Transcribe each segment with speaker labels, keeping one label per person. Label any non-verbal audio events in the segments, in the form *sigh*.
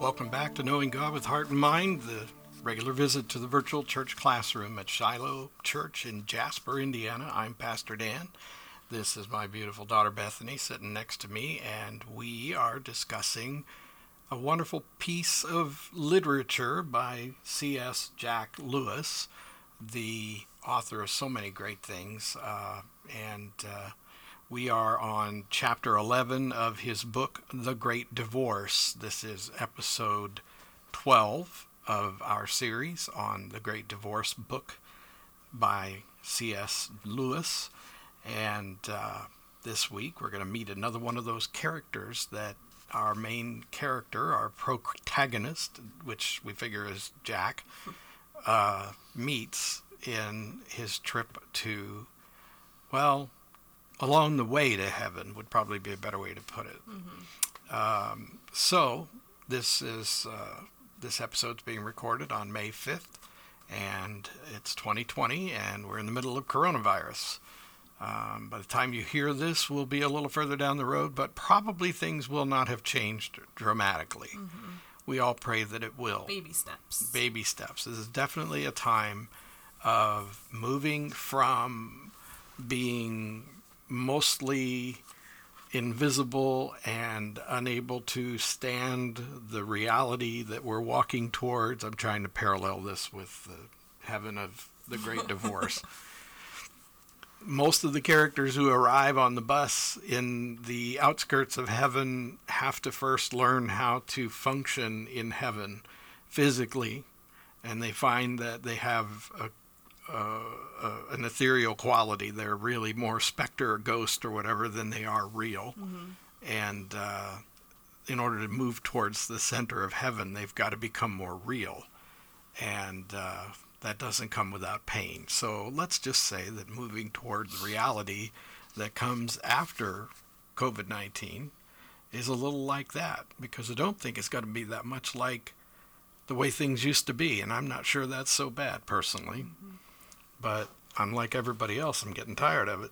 Speaker 1: Welcome back to Knowing God with Heart and Mind, the regular visit to the virtual church classroom at Shiloh Church in Jasper, Indiana. I'm Pastor Dan. This is my beautiful daughter Bethany sitting next to me, and we are discussing a wonderful piece of literature by C.S. Jack Lewis, the author of so many great things. Uh, and uh, we are on chapter 11 of his book, The Great Divorce. This is episode 12 of our series on The Great Divorce book by C.S. Lewis. And uh, this week we're going to meet another one of those characters that our main character, our protagonist, which we figure is Jack, uh, meets in his trip to, well, along the way to heaven would probably be a better way to put it. Mm-hmm. Um, so this is uh, this episode's being recorded on May fifth, and it's 2020, and we're in the middle of coronavirus. Um, by the time you hear this, we'll be a little further down the road, but probably things will not have changed dramatically. Mm-hmm. We all pray that it will.
Speaker 2: Baby steps.
Speaker 1: Baby steps. This is definitely a time of moving from being mostly invisible and unable to stand the reality that we're walking towards. I'm trying to parallel this with the heaven of the great *laughs* divorce. Most of the characters who arrive on the bus in the outskirts of heaven have to first learn how to function in heaven physically, and they find that they have a an ethereal quality. They're really more specter or ghost or whatever than they are real. Mm-hmm. And uh, in order to move towards the center of heaven, they've got to become more real. And uh, that doesn't come without pain. So let's just say that moving toward the reality that comes after COVID 19 is a little like that because I don't think it's going to be that much like the way things used to be. And I'm not sure that's so bad personally. Mm-hmm. But unlike everybody else, I'm getting tired of it.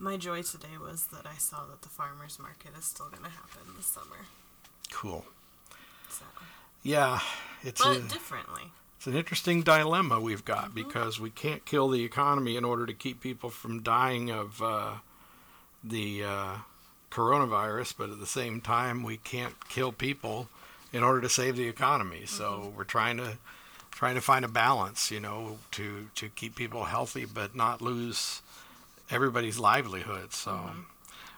Speaker 2: My joy today was that I saw that the farmers market is still going to happen this summer.
Speaker 1: Cool. So. Yeah, it's
Speaker 2: but a, differently.
Speaker 1: It's an interesting dilemma we've got mm-hmm. because we can't kill the economy in order to keep people from dying of uh, the uh, coronavirus, but at the same time we can't kill people in order to save the economy. Mm-hmm. So we're trying to trying to find a balance, you know, to to keep people healthy but not lose everybody's livelihood. So, mm-hmm.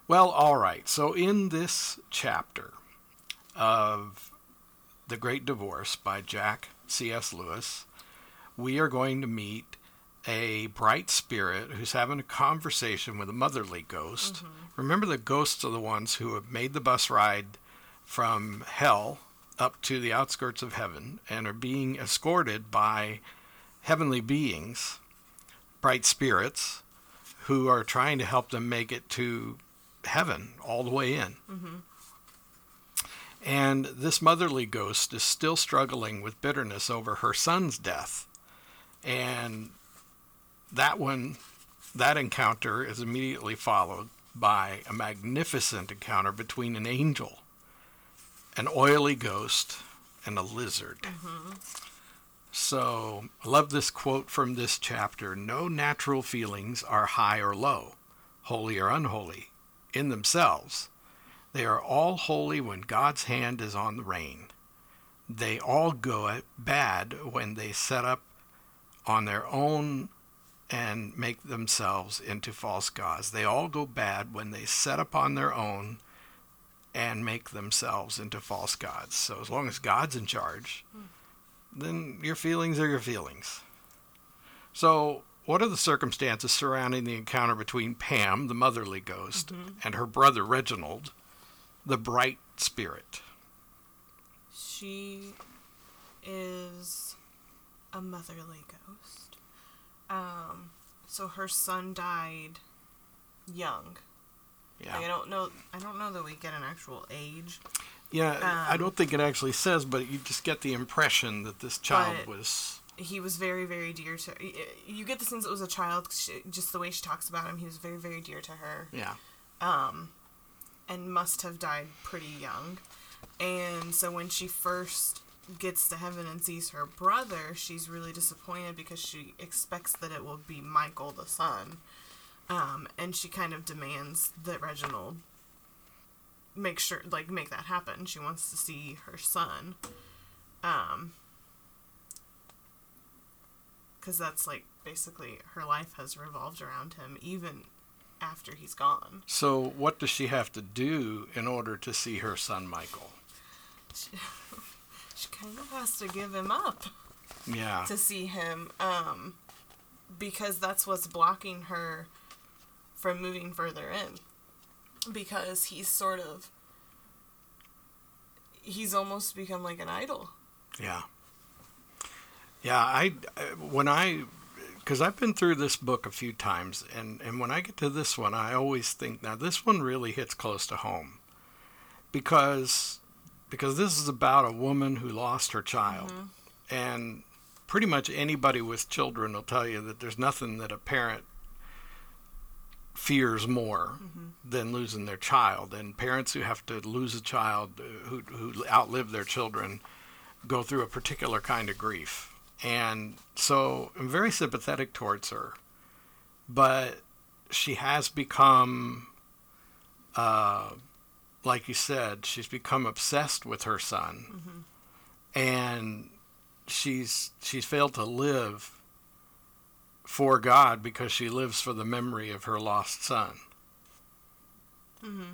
Speaker 1: well, all right. So in this chapter of The Great Divorce by Jack C.S. Lewis, we are going to meet a bright spirit who's having a conversation with a motherly ghost. Mm-hmm. Remember, the ghosts are the ones who have made the bus ride from hell up to the outskirts of heaven and are being escorted by heavenly beings, bright spirits, who are trying to help them make it to heaven all the way in. Mm-hmm. And this motherly ghost is still struggling with bitterness over her son's death. And that one, that encounter is immediately followed by a magnificent encounter between an angel an oily ghost, and a lizard. Mm-hmm. So I love this quote from this chapter No natural feelings are high or low, holy or unholy, in themselves. They are all holy when God's hand is on the rein. They all go bad when they set up on their own and make themselves into false gods. They all go bad when they set upon their own and make themselves into false gods. So as long as God's in charge, then your feelings are your feelings. So, what are the circumstances surrounding the encounter between Pam, the motherly ghost, mm-hmm. and her brother Reginald, the bright spirit?
Speaker 2: She is a motherly ghost. Um, so her son died young. Yeah. Like, I don't know. I don't know that we get an actual age.
Speaker 1: Yeah, um, I don't think it actually says, but you just get the impression that this child was.
Speaker 2: He was very, very dear to. You get the sense it was a child, just the way she talks about him. He was very, very dear to her.
Speaker 1: Yeah.
Speaker 2: Um, and must have died pretty young. And so when she first gets to heaven and sees her brother, she's really disappointed because she expects that it will be Michael the son. Um, and she kind of demands that Reginald make sure, like, make that happen. She wants to see her son. Um, because that's like basically her life has revolved around him, even after he's gone.
Speaker 1: So, what does she have to do in order to see her son Michael?
Speaker 2: She, *laughs* she kind of has to give him up.
Speaker 1: Yeah.
Speaker 2: To see him, um, because that's what's blocking her from moving further in. Because he's sort of. He's almost become like an idol.
Speaker 1: Yeah. Yeah, I when I because I've been through this book a few times, and, and when I get to this one, I always think now this one really hits close to home, because because this is about a woman who lost her child, mm-hmm. and pretty much anybody with children will tell you that there's nothing that a parent fears more mm-hmm. than losing their child, and parents who have to lose a child who who outlive their children go through a particular kind of grief and so I'm very sympathetic towards her. But she has become, uh, like you said, she's become obsessed with her son. Mm-hmm. And she's she's failed to live for God because she lives for the memory of her lost son. Mm-hmm.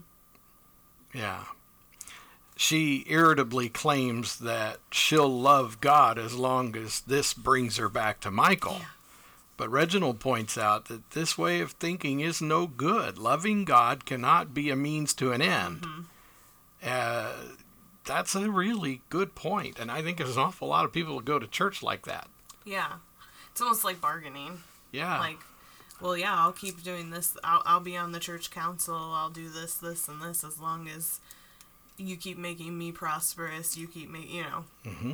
Speaker 1: Yeah she irritably claims that she'll love God as long as this brings her back to Michael. Yeah. But Reginald points out that this way of thinking is no good. Loving God cannot be a means to an end. Mm-hmm. Uh, that's a really good point, and I think there's an awful lot of people who go to church like that.
Speaker 2: Yeah, it's almost like bargaining.
Speaker 1: Yeah,
Speaker 2: like, well, yeah, I'll keep doing this. I'll, I'll be on the church council. I'll do this, this, and this as long as you keep making me prosperous. You keep me, you know.
Speaker 1: Mm-hmm.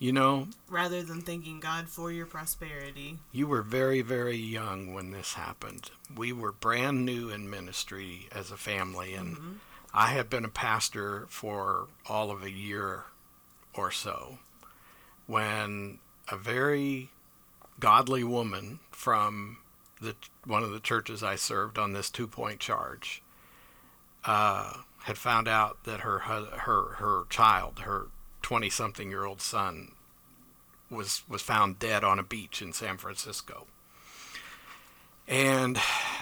Speaker 1: You know,
Speaker 2: rather than thanking God for your prosperity.
Speaker 1: You were very, very young when this happened. We were brand new in ministry as a family, and mm-hmm. I had been a pastor for all of a year or so when a very godly woman from the one of the churches I served on this two point charge uh, had found out that her her her child, her 20 something year old son was was found dead on a beach in San Francisco. And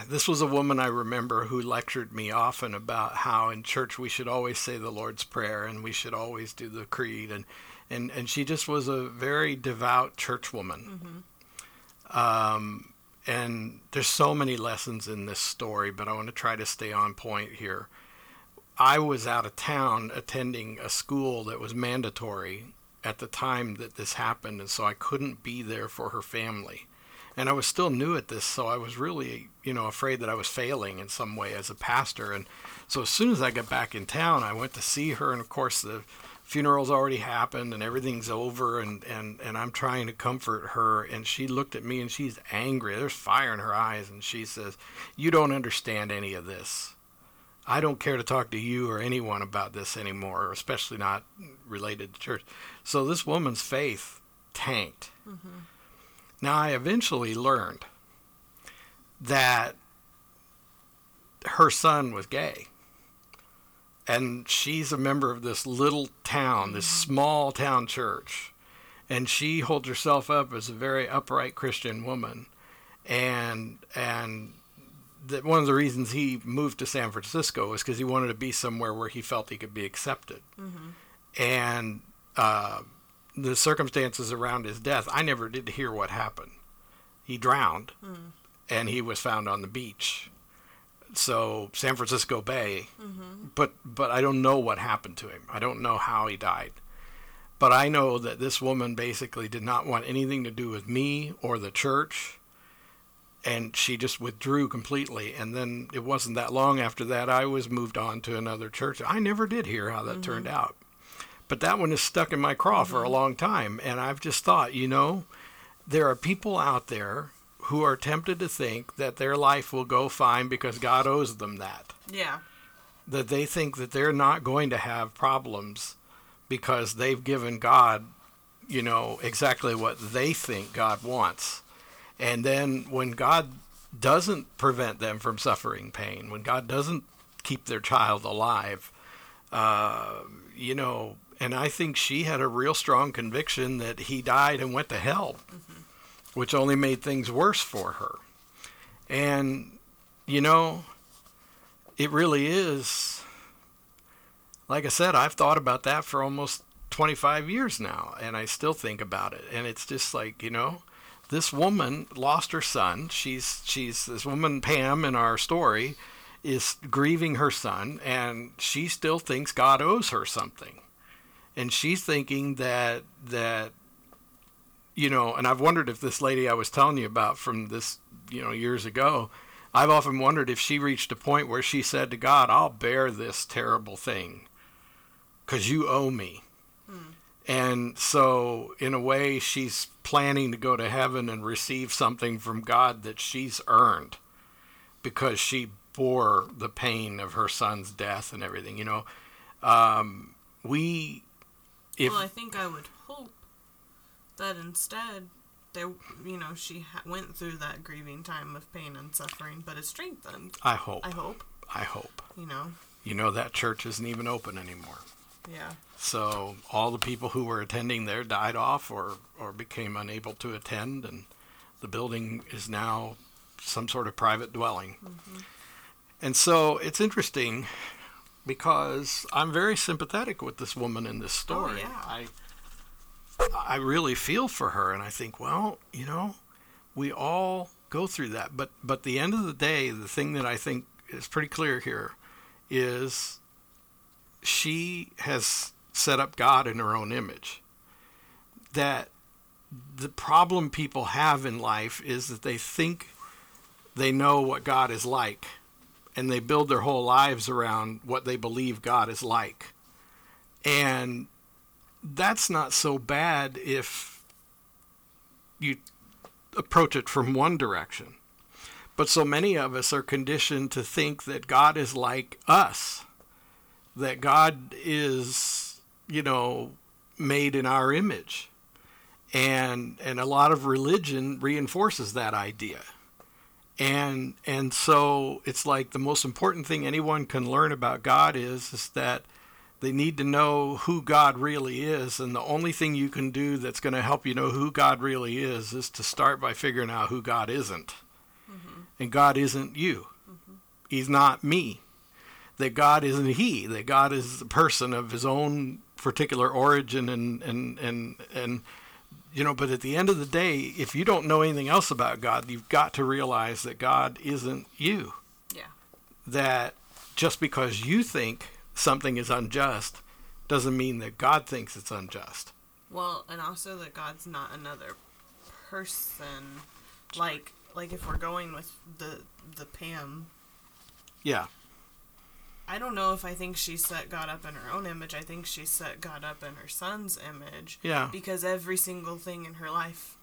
Speaker 1: this was a woman I remember who lectured me often about how in church we should always say the Lord's Prayer and we should always do the creed and and, and she just was a very devout church woman. Mm-hmm. Um, and there's so many lessons in this story, but I want to try to stay on point here. I was out of town attending a school that was mandatory at the time that this happened, and so I couldn't be there for her family. And I was still new at this, so I was really, you know, afraid that I was failing in some way as a pastor. And so as soon as I got back in town, I went to see her, and of course the funeral's already happened and everything's over and, and, and I'm trying to comfort her and she looked at me and she's angry. There's fire in her eyes and she says, You don't understand any of this. I don't care to talk to you or anyone about this anymore, especially not related to church. So this woman's faith tanked. Mm-hmm. Now, I eventually learned that her son was gay. And she's a member of this little town, this mm-hmm. small town church. And she holds herself up as a very upright Christian woman. And, and that one of the reasons he moved to San Francisco was because he wanted to be somewhere where he felt he could be accepted. Mm-hmm. And uh, the circumstances around his death, I never did hear what happened. He drowned, mm. and he was found on the beach. So San Francisco Bay, mm-hmm. but but I don't know what happened to him. I don't know how he died. But I know that this woman basically did not want anything to do with me or the church and she just withdrew completely. And then it wasn't that long after that I was moved on to another church. I never did hear how that mm-hmm. turned out, but that one is stuck in my craw mm-hmm. for a mm-hmm. long time. And I've just thought, you know, there are people out there who are tempted to think that their life will go fine because God owes them that.
Speaker 2: Yeah.
Speaker 1: that they think that they're not going to have problems because they've given God, you know, exactly what they think God wants. And then when God doesn't prevent them from suffering pain, when God doesn't keep their child alive, uh, you know, and I think she had a real strong conviction that he died and went to hell, mm-hmm. Which only made things worse for her. And, you know, it really is. Like I said, I've thought about that for almost 25 years now, and I still think about it. And it's just like, you know, this woman lost her son. She's she's this woman Pam in our story is grieving her son, and she still thinks God owes her something, and she's thinking that that you know. And I've wondered if this lady I was telling you about from this you know years ago I've often wondered if she reached a point where she said to God, I'll bear this terrible thing because you owe me. Hmm. And so, in a way, she's planning to go to heaven and receive something from God that she's earned because she bore the pain of her son's death and everything. You know, um, we.
Speaker 2: If, well, I think I would hope that instead there, you know, she ha- went through that grieving time of pain and suffering, but is strengthened.
Speaker 1: I hope.
Speaker 2: I hope.
Speaker 1: I hope.
Speaker 2: You know.
Speaker 1: You know that church isn't even open anymore.
Speaker 2: Yeah.
Speaker 1: So all the people who were attending there died off or or became unable to attend, and the building is now some sort of private dwelling. Mm-hmm. And so it's interesting because I'm very sympathetic with this woman in this story.
Speaker 2: Oh, yeah.
Speaker 1: I I really feel for her, and I think, well, you know, we all go through that. But but the end of the day, the thing that I think is pretty clear here is she has set up God in her own image. That the problem people have in life is that they think they know what God is like, and they build their whole lives around what they believe God is like. And that's not so bad if you approach it from one direction. But so many of us are conditioned to think that God is like us, that God is, you know, made in our image. And and a lot of religion reinforces that idea. And and so it's like the most important thing anyone can learn about God is is that they need to know who God really is. And the only thing you can do that's going to help you know who God really is is to start by figuring out who God isn't. Mm-hmm. And God isn't you, mm-hmm. He's not me. That God isn't He, that God is a person of His own particular origin and, and, and, and, you know, but at the end of the day, if you don't know anything else about God, you've got to realize that God isn't you.
Speaker 2: Yeah.
Speaker 1: That just because you think something is unjust doesn't mean that God thinks it's unjust.
Speaker 2: Well, and also that God's not another person. Like like if we're going with the the Pam.
Speaker 1: Yeah.
Speaker 2: I don't know if I think she set God up in her own image. I think she set God up in her son's image.
Speaker 1: Yeah.
Speaker 2: Because every single thing in her life,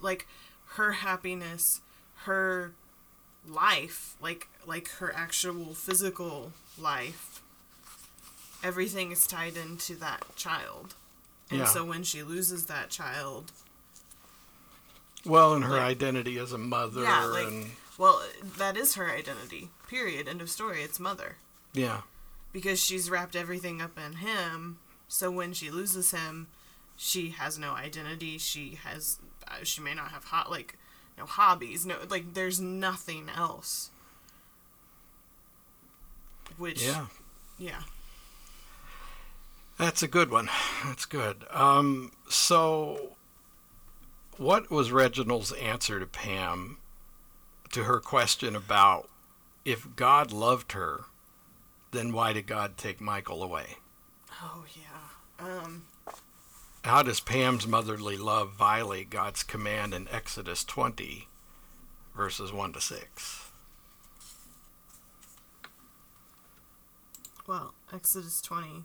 Speaker 2: like her happiness, her life, like like her actual physical life, everything is tied into that child. And yeah. so when she loses that child.
Speaker 1: Well, and her like, identity as a mother.
Speaker 2: Yeah, like,
Speaker 1: and...
Speaker 2: well, that is her identity. Period. End of story. It's mother.
Speaker 1: Yeah.
Speaker 2: Because she's wrapped everything up in him. So when she loses him, she has no identity. She has. Uh, she may not have hot like no hobbies. No, like there's nothing else. Which.
Speaker 1: Yeah.
Speaker 2: Yeah.
Speaker 1: That's a good one. That's good. Um, so, what was Reginald's answer to Pam to her question about if God loved her, then why did God take Michael away?
Speaker 2: Oh yeah. Um.
Speaker 1: How does Pam's motherly love violate God's command in Exodus 20, verses 1 to 6?
Speaker 2: Well, Exodus 20,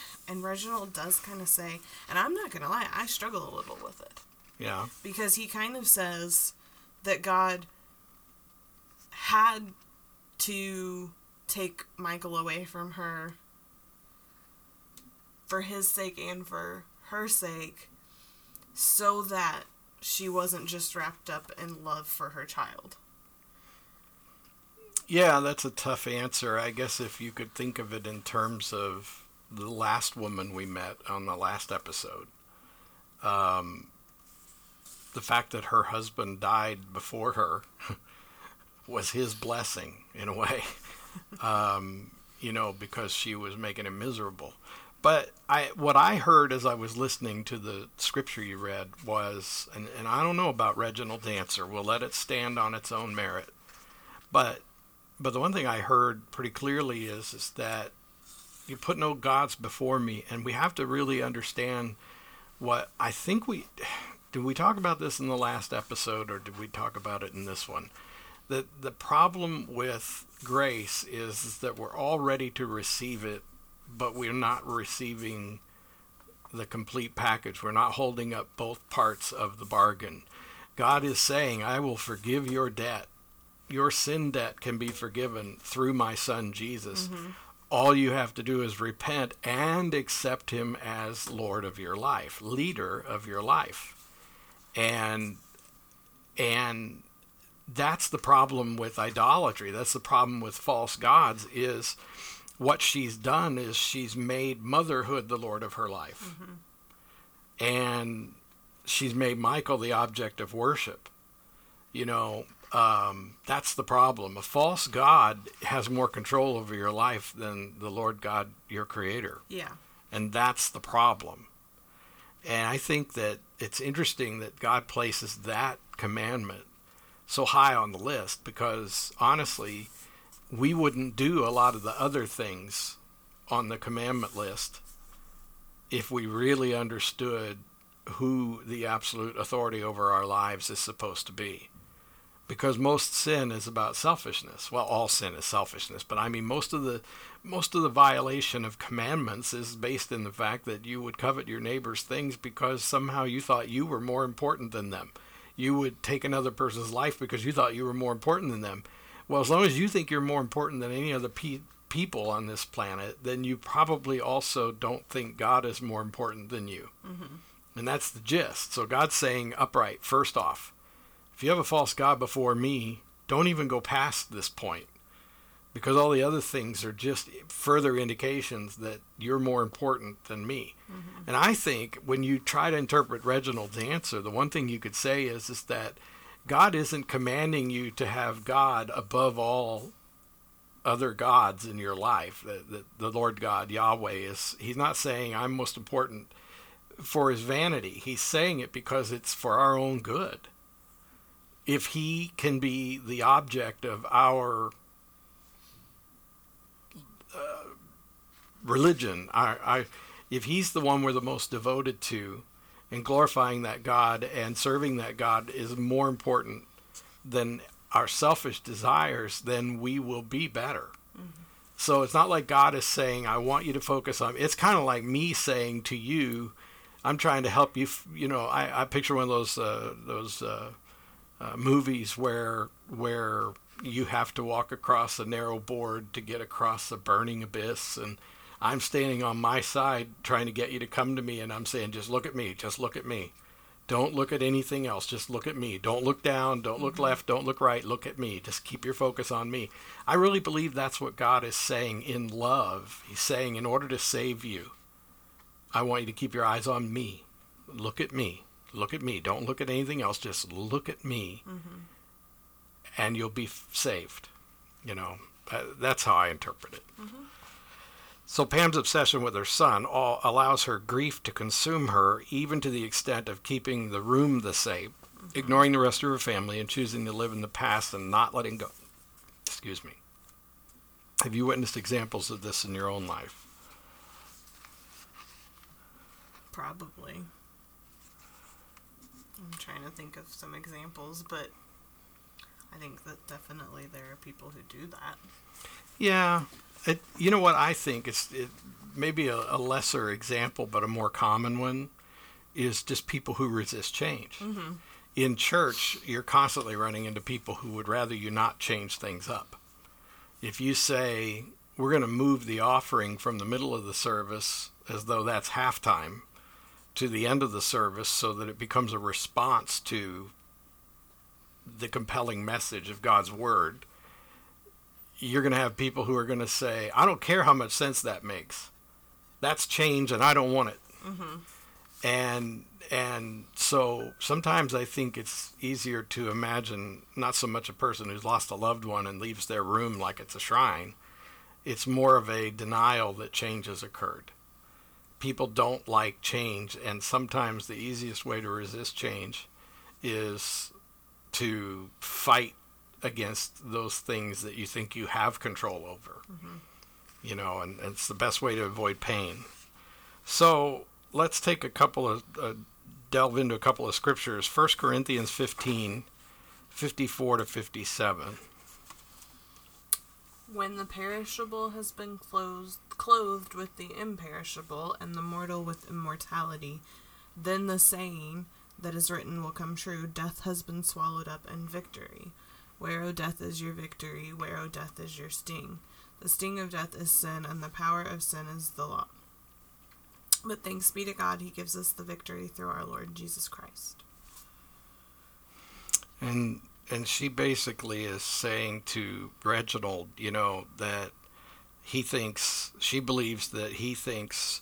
Speaker 2: and Reginald does kind of say, and I'm not gonna lie, I struggle a little with it.
Speaker 1: Yeah.
Speaker 2: Because he kind of says that God had to take Michael away from her for his sake and for her sake so that she wasn't just wrapped up in love for her child.
Speaker 1: Yeah, that's a tough answer. I guess if you could think of it in terms of the last woman we met on the last episode, um, the fact that her husband died before her *laughs* was his blessing in a way, *laughs* um, you know, because she was making him miserable. But I, what I heard as I was listening to the scripture you read was, and, and I don't know about Reginald's answer, We'll let it stand on its own merit. But, but the one thing I heard pretty clearly is, is that you put no gods before me, and we have to really understand what I think we did. We talk about this in the last episode, or did we talk about it in this one? The the problem with grace is, that we're all ready to receive it but we're not receiving the complete package. We're not holding up both parts of the bargain. God is saying, I will forgive your debt. Your sin debt can be forgiven through my son Jesus. Mm-hmm. All you have to do is repent and accept him as Lord of your life, leader of your life. And and that's the problem with idolatry. That's the problem with false gods is what she's done is she's made motherhood the Lord of her life. Mm-hmm. And she's made Michael the object of worship. You know, um, that's the problem. A false God has more control over your life than the Lord God, your creator.
Speaker 2: Yeah.
Speaker 1: And that's the problem. And I think that it's interesting that God places that commandment so high on the list because honestly, we wouldn't do a lot of the other things on the commandment list if we really understood who the absolute authority over our lives is supposed to be. Because most sin is about selfishness. Well, all sin is selfishness, but I mean most of the most of the violation of commandments is based in the fact that you would covet your neighbor's things because somehow you thought you were more important than them. You would take another person's life because you thought you were more important than them well, as long as you think you're more important than any other pe- people on this planet, then you probably also don't think God is more important than you. Mm-hmm. And that's the gist. So God's saying upright, first off, if you have a false God before me, don't even go past this point because all the other things are just further indications that you're more important than me. Mm-hmm. And I think when you try to interpret Reginald's answer, the one thing you could say is, is that God isn't commanding you to have God above all other gods in your life. The, the, the, Lord God, Yahweh, is, he's not saying I'm most important for his vanity. He's saying it because it's for our own good. If he can be the object of our uh, religion, our, our, if he's the one we're the most devoted to, and glorifying that God and serving that God is more important than our selfish desires, then we will be better. Mm-hmm. So it's not like God is saying, I want you to focus on, it's kind of like me saying to you, I'm trying to help you. You know, I, I picture one of those, uh, those, uh, uh, movies where, where you have to walk across a narrow board to get across a burning abyss and, I'm standing on my side trying to get you to come to me, and I'm saying, just look at me, just look at me. Don't look at anything else, just look at me. Don't look down, don't look mm-hmm. left, don't look right, look at me. Just keep your focus on me. I really believe that's what God is saying in love. He's saying, in order to save you, I want you to keep your eyes on me. Look at me. Look at me. Don't look at anything else, just look at me, mm-hmm. and you'll be saved. You know, that's how I interpret it. Mm-hmm. So Pam's obsession with her son all allows her grief to consume her, even to the extent of keeping the room the same, mm-hmm. ignoring the rest of her family, and choosing to live in the past and not letting go. Excuse me. Have you witnessed examples of this in your own life?
Speaker 2: Probably. I'm trying to think of some examples, but I think that definitely there are people who do that.
Speaker 1: Yeah, it, you know what I think it's it, maybe a, a, lesser example, but a more common one is just people who resist change. Mm-hmm. In church, you're constantly running into people who would rather you not change things up. If you say we're going to move the offering from the middle of the service as though that's halftime to the end of the service so that it becomes a response to the compelling message of God's word, you're going to have people who are going to say, I don't care how much sense that makes. That's change and I don't want it. Mm-hmm. And and so sometimes I think it's easier to imagine not so much a person who's lost a loved one and leaves their room like it's a shrine. It's more of a denial that change has occurred. People don't like change, and sometimes the easiest way to resist change is to fight against those things that you think you have control over. Mm-hmm. You know, and, and, it's the best way to avoid pain. So let's take a couple of, uh, delve into a couple of scriptures. 1 Corinthians 15, 54 to 57.
Speaker 2: When the perishable has been clothed, clothed with the imperishable, and the mortal with immortality, then the saying, that is written will come true death has been swallowed up in victory. Where, O death, is your victory? Where, O death, is your sting? The sting of death is sin, and the power of sin is the law. But thanks be to God, He gives us the victory through our Lord Jesus Christ.
Speaker 1: And and she basically is saying to Reginald, you know, that he thinks she believes that he thinks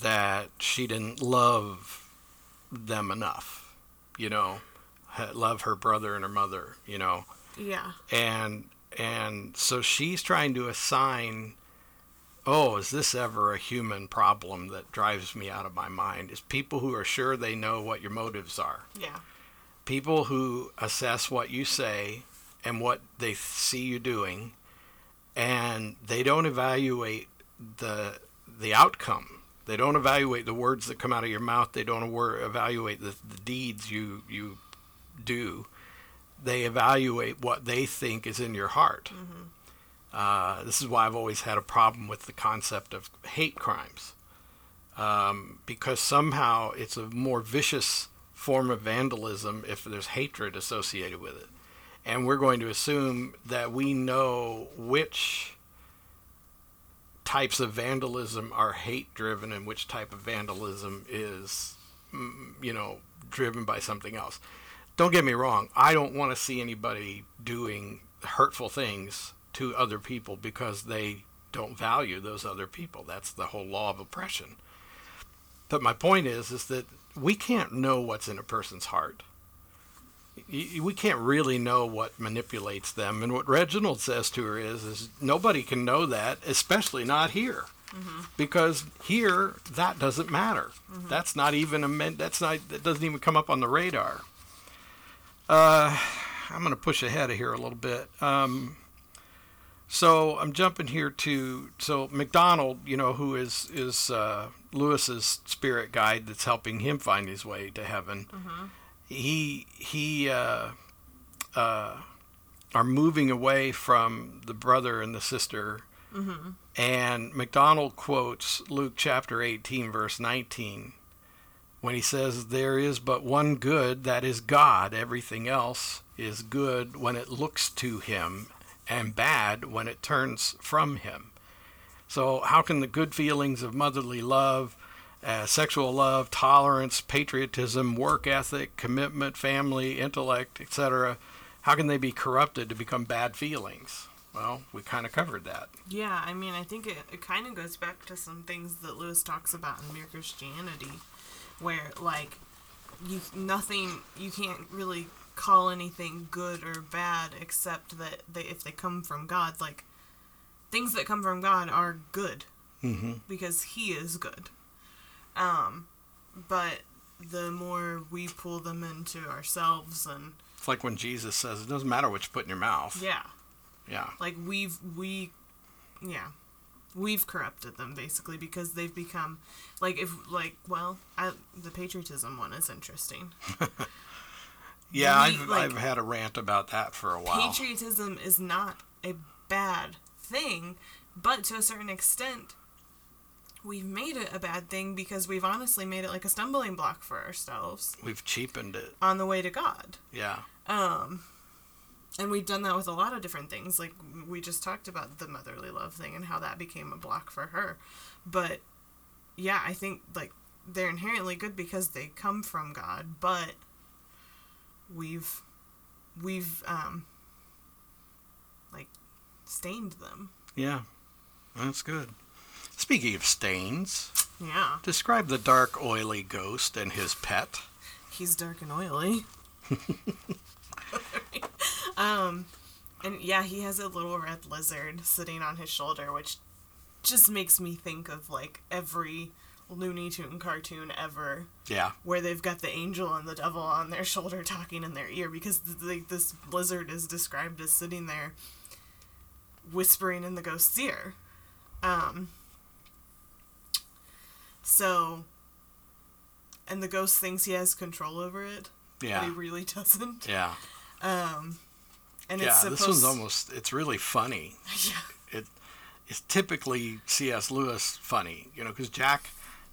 Speaker 1: that she didn't love them enough, you know, love her brother and her mother, you know.
Speaker 2: Yeah.
Speaker 1: And and so she's trying to assign oh, is this ever a human problem that drives me out of my mind? Is people who are sure they know what your motives are.
Speaker 2: Yeah.
Speaker 1: People who assess what you say and what they see you doing and they don't evaluate the the outcome they don't evaluate the words that come out of your mouth. They don't evaluate the, the deeds you you do. They evaluate what they think is in your heart. Mm-hmm. Uh, this is why I've always had a problem with the concept of hate crimes, um, because somehow it's a more vicious form of vandalism if there's hatred associated with it. And we're going to assume that we know which types of vandalism are hate driven and which type of vandalism is, mm, you know, driven by something else. Don't get me wrong, I don't want to see anybody doing hurtful things to other people because they don't value those other people. That's the whole law of oppression. But my point is is that we can't know what's in a person's heart we can't really know what manipulates them. And what Reginald says to her is, is nobody can know that, especially not here, mm-hmm. because here that doesn't matter. Mm-hmm. That's not even a that's not that doesn't even come up on the radar. Uh, I'm going to push ahead of here a little bit. Um, so I'm jumping here to so MacDonald, you know, who is is uh, Lewis's spirit guide that's helping him find his way to heaven. Mm-hmm he he uh, uh, are moving away from the brother and the sister. Mm-hmm. And MacDonald quotes Luke chapter 18, verse 19, when he says, There is but one good, that is God. Everything else is good when it looks to him, and bad when it turns from him. So, how can the good feelings of motherly love, uh, sexual love, tolerance, patriotism, work ethic, commitment, family, intellect, etc. How can they be corrupted to become bad feelings? Well, we kind of covered that.
Speaker 2: Yeah, I mean, I think it, it kind of goes back to some things that Lewis talks about in Mere Christianity, where, like, you nothing, you can't really call anything good or bad except that they, if they come from God, like, things that come from God are good. Mm-hmm. Because He is good. Um, but the more we pull them into ourselves and
Speaker 1: it's like when Jesus says it doesn't matter what you put in your mouth.
Speaker 2: Yeah.
Speaker 1: Yeah.
Speaker 2: Like we've we yeah we've corrupted them basically because they've become like if like well I, the patriotism one is interesting *laughs*
Speaker 1: yeah we, I've, like, I've had a rant about that for a while.
Speaker 2: patriotism is not a bad thing but to a certain extent we've made it a bad thing because we've honestly made it like a stumbling block for ourselves.
Speaker 1: We've cheapened it.
Speaker 2: On the way to god.
Speaker 1: Yeah.
Speaker 2: Um and we've done that with a lot of different things like we just talked about the motherly love thing and how that became a block for her. But yeah i think like they're inherently good because they come from god but we've we've um like stained them.
Speaker 1: Yeah that's good. Speaking of stains
Speaker 2: yeah.
Speaker 1: describe the dark oily ghost and his pet.
Speaker 2: He's dark and oily. *laughs* Um, and yeah, he has a little red lizard sitting on his shoulder, which just makes me think of like every Looney Tune cartoon ever.
Speaker 1: Yeah.
Speaker 2: Where they've got the angel and the devil on their shoulder talking in their ear because like this lizard is described as sitting there whispering in the ghost's ear. Um so and the ghost thinks he has control over it.
Speaker 1: Yeah.
Speaker 2: But he really doesn't.
Speaker 1: Yeah.
Speaker 2: Um
Speaker 1: and yeah, this one's almost it's really funny. *laughs*
Speaker 2: Yeah.
Speaker 1: It it's typically C.S. Lewis funny, you know, because Jack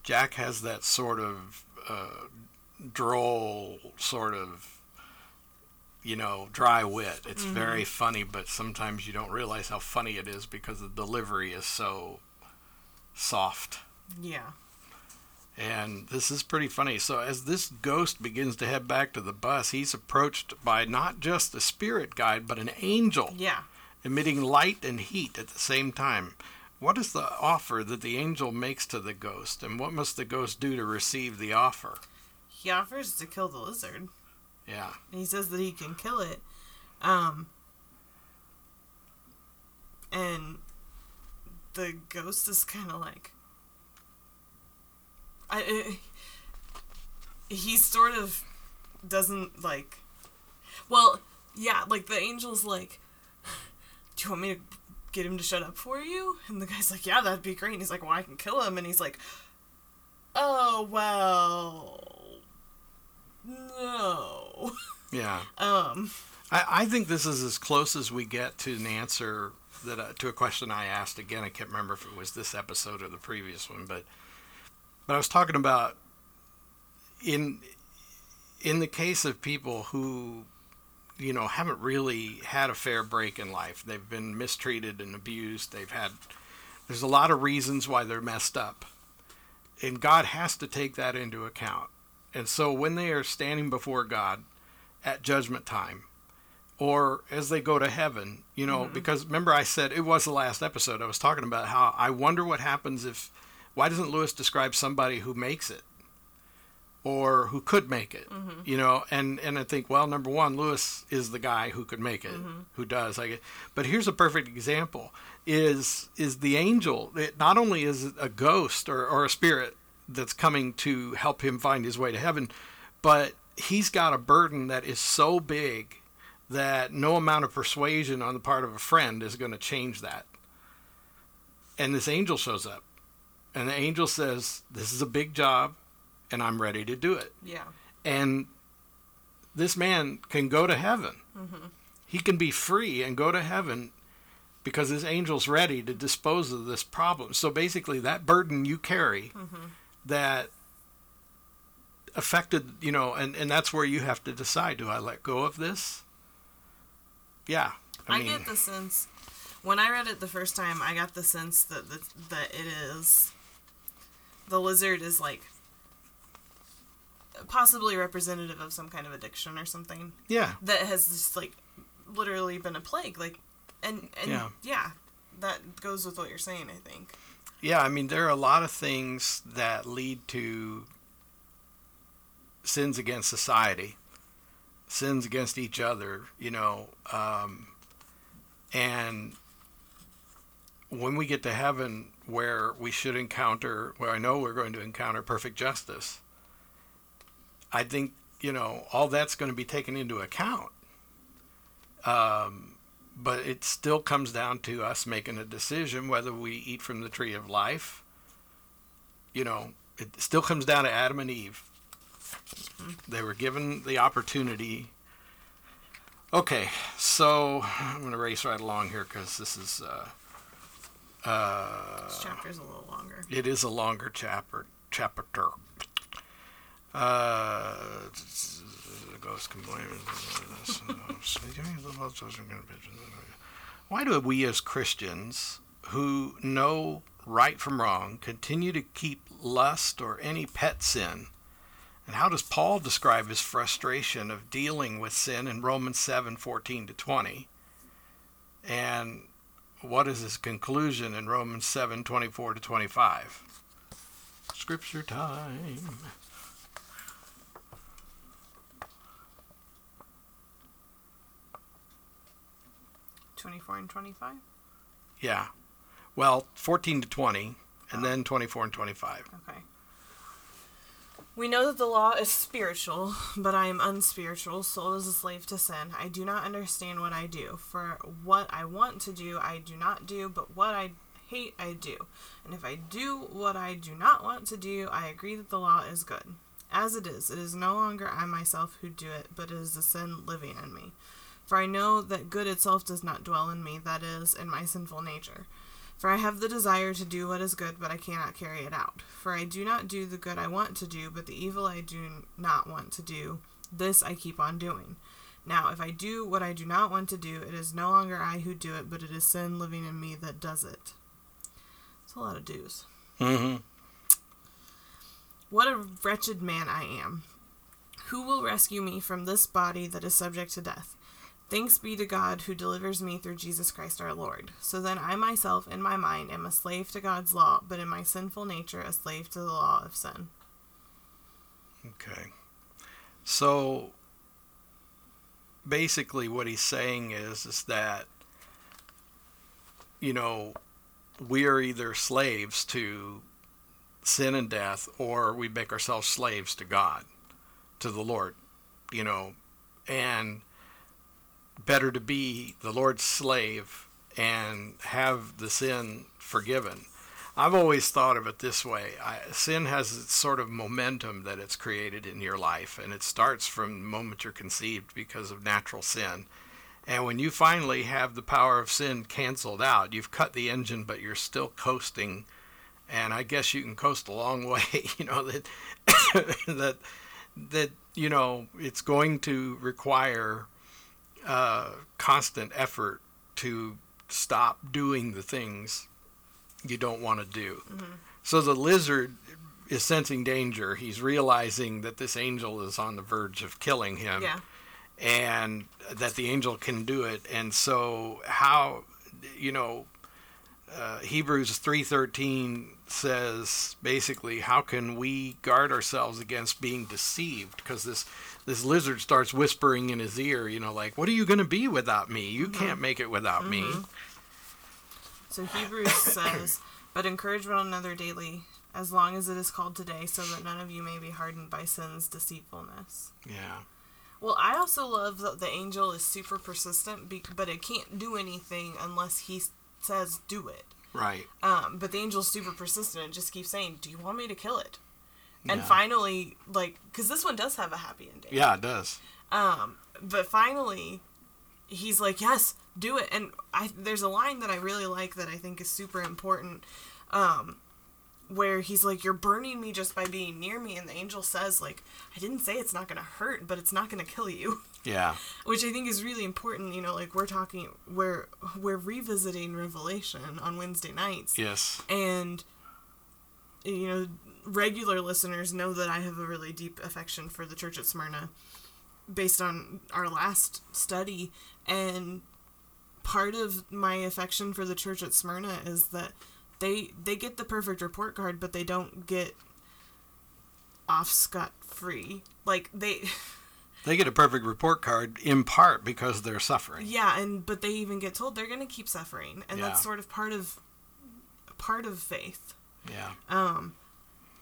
Speaker 1: Jack has that sort of uh, droll sort of you know dry wit. It's mm-hmm. very funny, but sometimes you don't realize how funny it is because the delivery is so soft.
Speaker 2: Yeah.
Speaker 1: And this is pretty funny. So, as this ghost begins to head back to the bus, he's approached by not just a spirit guide, but an angel.
Speaker 2: Yeah.
Speaker 1: Emitting light and heat at the same time. What is the offer that the angel makes to the ghost, and what must the ghost do to receive the offer?
Speaker 2: He offers to kill the lizard.
Speaker 1: Yeah.
Speaker 2: And he says that he can kill it. Um, and the ghost is kind of like, I, he sort of doesn't like. Well, yeah, like the angel's like, "Do you want me to get him to shut up for you?" And the guy's like, "Yeah, that'd be great." And he's like, "Well, I can kill him." And he's like, "Oh well, no."
Speaker 1: Yeah. *laughs*
Speaker 2: um.
Speaker 1: I, I think this is as close as we get to an answer that uh, to a question I asked. Again, I can't remember if it was this episode or the previous one, but but I was talking about in in the case of people who you know haven't really had a fair break in life. They've been mistreated and abused. They've had there's a lot of reasons why they're messed up. And God has to take that into account. And so when they are standing before God at judgment time, or as they go to heaven, you know, mm-hmm. because remember I said it was the last episode, I was talking about how I wonder what happens if why doesn't Lewis describe somebody who makes it or who could make it? Mm-hmm. You know, and and I think well, number one, Lewis is the guy who could make it, mm-hmm. who does. I get, but here's a perfect example: is is the angel? It not only is it a ghost or or a spirit that's coming to help him find his way to heaven, but he's got a burden that is so big that no amount of persuasion on the part of a friend is going to change that. And this angel shows up and the angel says, This is a big job, and I'm ready to do it.
Speaker 2: Yeah.
Speaker 1: And this man can go to heaven. Mm-hmm. He can be free and go to heaven because his angel's ready to dispose of this problem. So basically, that burden you carry mm-hmm. that affected, you know, and, and that's where you have to decide do I let go of this? Yeah.
Speaker 2: I, I mean, get the sense, when I read it the first time, I got the sense that, that, that it is the lizard is like possibly representative of some kind of addiction or something.
Speaker 1: Yeah.
Speaker 2: That has just like literally been a plague. Like, and and yeah, yeah that goes with what you're saying. I think.
Speaker 1: Yeah, I mean there are a lot of things that lead to sins against society, sins against each other. You know, um, and when we get to heaven, where we should encounter, where I know we're going to encounter perfect justice, I think, you know, all that's going to be taken into account. Um, but it still comes down to us making a decision whether we eat from the tree of life. You know, it still comes down to Adam and Eve. They were given the opportunity. Okay, so I'm going to race right along here because this is. Uh, uh,
Speaker 2: this chapter's a little longer.
Speaker 1: It is a longer chapter. Chapter. Uh, Why do we as Christians who know right from wrong continue to keep lust or any pet sin? And how does Paul describe his frustration of dealing with sin in Romans 7 14 to 20? And what is his conclusion in Romans 7 24 to 25? Scripture time.
Speaker 2: 24 and 25?
Speaker 1: Yeah. Well, 14 to 20, and oh. then 24 and 25.
Speaker 2: Okay. We know that the law is spiritual, but I am unspiritual, sold as a slave to sin. I do not understand what I do. For what I want to do, I do not do, but what I hate, I do. And if I do what I do not want to do, I agree that the law is good. As it is, it is no longer I myself who do it, but it is the sin living in me. For I know that good itself does not dwell in me, that is, in my sinful nature. For I have the desire to do what is good, but I cannot carry it out. For I do not do the good I want to do, but the evil I do not want to do, this I keep on doing. Now, if I do what I do not want to do, it is no longer I who do it, but it is sin living in me that does it. It's a lot of do's.
Speaker 1: Mm-hmm.
Speaker 2: What a wretched man I am. Who will rescue me from this body that is subject to death? Thanks be to God who delivers me through Jesus Christ our Lord. So then I myself, in my mind, am a slave to God's law, but in my sinful nature, a slave to the law of sin.
Speaker 1: Okay. So basically, what he's saying is, is that, you know, we are either slaves to sin and death, or we make ourselves slaves to God, to the Lord, you know, and better to be the Lord's slave and have the sin forgiven. I've always thought of it this way. I, sin has sort of momentum that it's created in your life, and it starts from the moment you're conceived because of natural sin. And when you finally have the power of sin canceled out, you've cut the engine, but you're still coasting. And I guess you can coast a long *laughs* way. You know that *coughs* that that you know it's going to require uh, constant effort to stop doing the things you don't want to do. Mm-hmm. So the lizard is sensing danger. He's realizing that this angel is on the verge of killing him.
Speaker 2: Yeah.
Speaker 1: And that the angel can do it. And so how you know uh, Hebrews 3:13 says basically how can we guard ourselves against being deceived because this this lizard starts whispering in his ear, you know, like, "What are you going to be without me? You mm-hmm. can't make it without mm-hmm. me."
Speaker 2: So Hebrews *coughs* says, "But encourage one another daily, as long as it is called today, so that none of you may be hardened by sin's deceitfulness."
Speaker 1: Yeah.
Speaker 2: Well, I also love that the angel is super persistent, but it can't do anything unless he says do it.
Speaker 1: Right.
Speaker 2: Um, but the angel's super persistent and just keeps saying, "Do you want me to kill it?" And yeah. finally like because this one does have a happy ending.
Speaker 1: Yeah it does.
Speaker 2: Um but finally he's like yes do it. And i there's a line that i really like that i think is super important um where he's like you're burning me just by being near me. And the angel says like i didn't say it's not going to hurt but it's not going to kill you. *laughs*
Speaker 1: Yeah.
Speaker 2: Which i think is really important you know like we're talking we're we're revisiting revelation on wednesday nights.
Speaker 1: Yes.
Speaker 2: And you know regular listeners know that I have a really deep affection for the church at Smyrna based on our last study. And part of my affection for the church at Smyrna is that they they get the perfect report card, but they don't get off scot free. Like they
Speaker 1: They get a perfect report card in part because they're suffering.
Speaker 2: Yeah, and but they even get told they're going to keep suffering, and yeah. that's sort of part of part of faith.
Speaker 1: Yeah.
Speaker 2: Um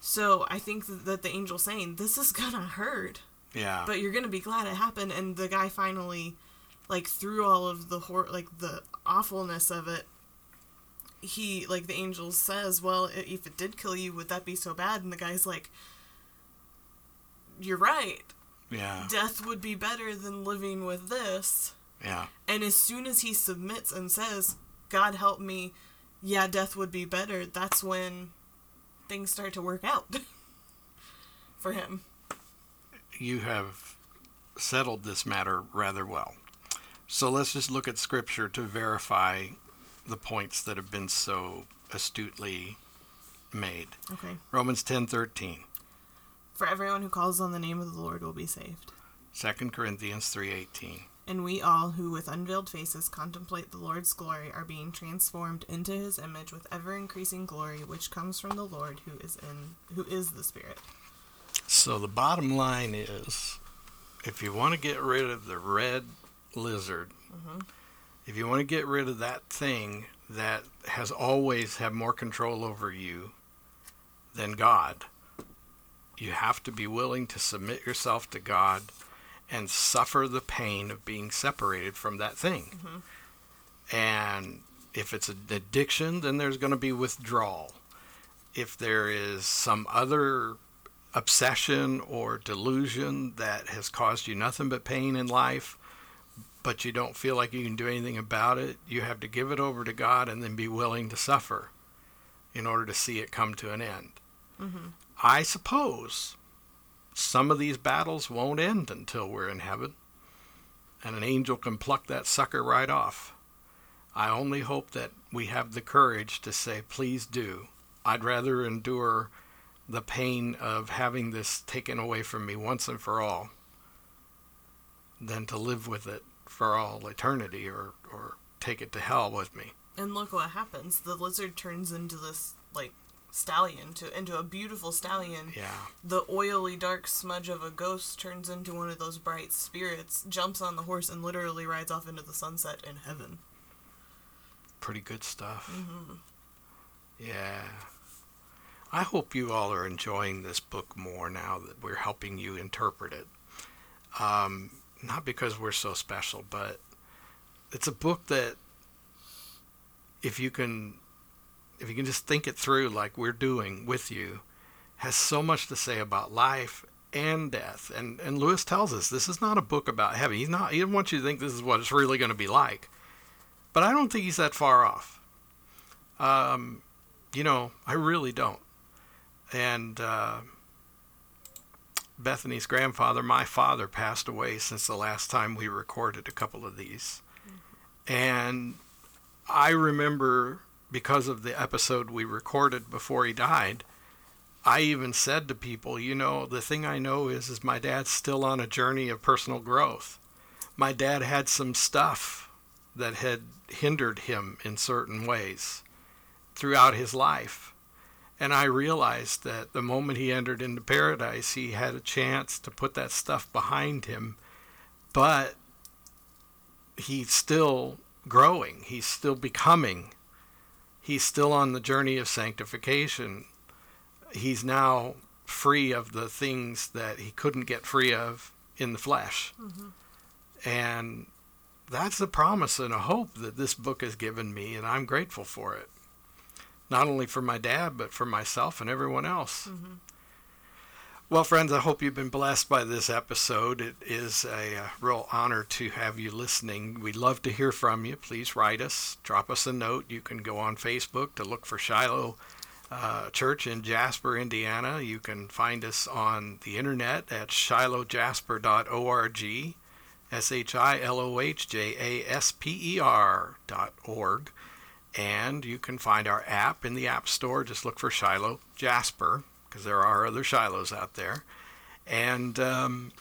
Speaker 2: so I think that the angel's saying, this is gonna hurt.
Speaker 1: Yeah.
Speaker 2: But you're gonna be glad it happened. And the guy finally like through all of the hor- like the awfulness of it, he like the angel says, "Well, if it did kill you, would that be so bad?" And the guy's like, "You're right.
Speaker 1: Yeah.
Speaker 2: Death would be better than living with this."
Speaker 1: Yeah.
Speaker 2: And as soon as he submits and says, "God help me," yeah, death would be better. That's when things start to work out *laughs* for him.
Speaker 1: You have settled this matter rather well. So let's just look at scripture to verify the points that have been so astutely made.
Speaker 2: Okay.
Speaker 1: Romans 10:13.
Speaker 2: For everyone who calls on the name of the Lord will be saved.
Speaker 1: 2 Corinthians 3:18.
Speaker 2: And we all who with unveiled faces contemplate the Lord's glory are being transformed into his image with ever increasing glory which comes from the Lord who is in who is the Spirit.
Speaker 1: So the bottom line is if you want to get rid of the red lizard, mm-hmm. if you want to get rid of that thing that has always had more control over you than God, you have to be willing to submit yourself to God and suffer the pain of being separated from that thing. Mm-hmm. And if it's an addiction, then there's going to be withdrawal. If there is some other obsession or delusion that has caused you nothing but pain in life, but you don't feel like you can do anything about it, you have to give it over to God and then be willing to suffer in order to see it come to an end. Mm-hmm. I suppose some of these battles won't end until we're in heaven, and an angel can pluck that sucker right off. I only hope that we have the courage to say, please do. I'd rather endure the pain of having this taken away from me once and for all than to live with it for all eternity or, or take it to hell with me.
Speaker 2: And look what happens. The lizard turns into this like stallion to into a beautiful stallion.
Speaker 1: Yeah.
Speaker 2: The oily dark smudge of a ghost turns into one of those bright spirits, jumps on the horse and literally rides off into the sunset in heaven.
Speaker 1: Pretty good stuff. Mm-hmm. Yeah. I hope you all are enjoying this book more now that we're helping you interpret it. Um, not because we're so special, but it's a book that if you can if you can just think it through like we're doing with you, has so much to say about life and death. And and Lewis tells us this is not a book about heaven. He's not he doesn't want you to think this is what it's really going to be like. But I don't think he's that far off. Um, you know, I really don't and uh, Bethany's grandfather, my father, passed away since the last time we recorded a couple of these. Mm-hmm. And I remember because of the episode we recorded before he died, I even said to people, you know, the thing I know is is my dad's still on a journey of personal growth. My dad had some stuff that had hindered him in certain ways throughout his life and I realized that the moment he entered into paradise, he had a chance to put that stuff behind him, but he's still growing, he's still becoming, he's still on the journey of sanctification. He's now free of the things that he couldn't get free of in the flesh. Mm-hmm. And that's a promise and a hope that this book has given me, and I'm grateful for it not only for my dad, but for myself and everyone else. Mm-hmm. Well, friends, I hope you've been blessed by this episode. It is a, a, real honor to have you listening. We'd love to hear from you. Please write us, drop us a note. You can go on Facebook to look for Shiloh uh, Church in Jasper, Indiana. You can find us on the internet at shilohjasper.org, S H I L O H J A S P E R dot org. And you can find our app in the App Store. Just look for Shiloh Jasper, because there are other Shilohs out there. And um,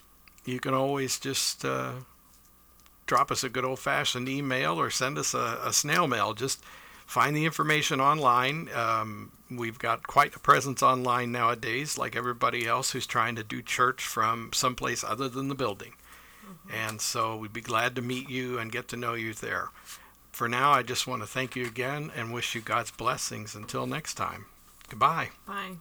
Speaker 1: you can always just uh, drop us a good old fashioned email or send us a, a, snail mail. Just find the information online. Um, we've got quite a presence online nowadays, like everybody else who's trying to do church from someplace other than the building. Mm-hmm. And so we'd be glad to meet you and get to know you there for now, I just want to thank you again and wish you God's blessings until next time. Goodbye.
Speaker 2: Bye.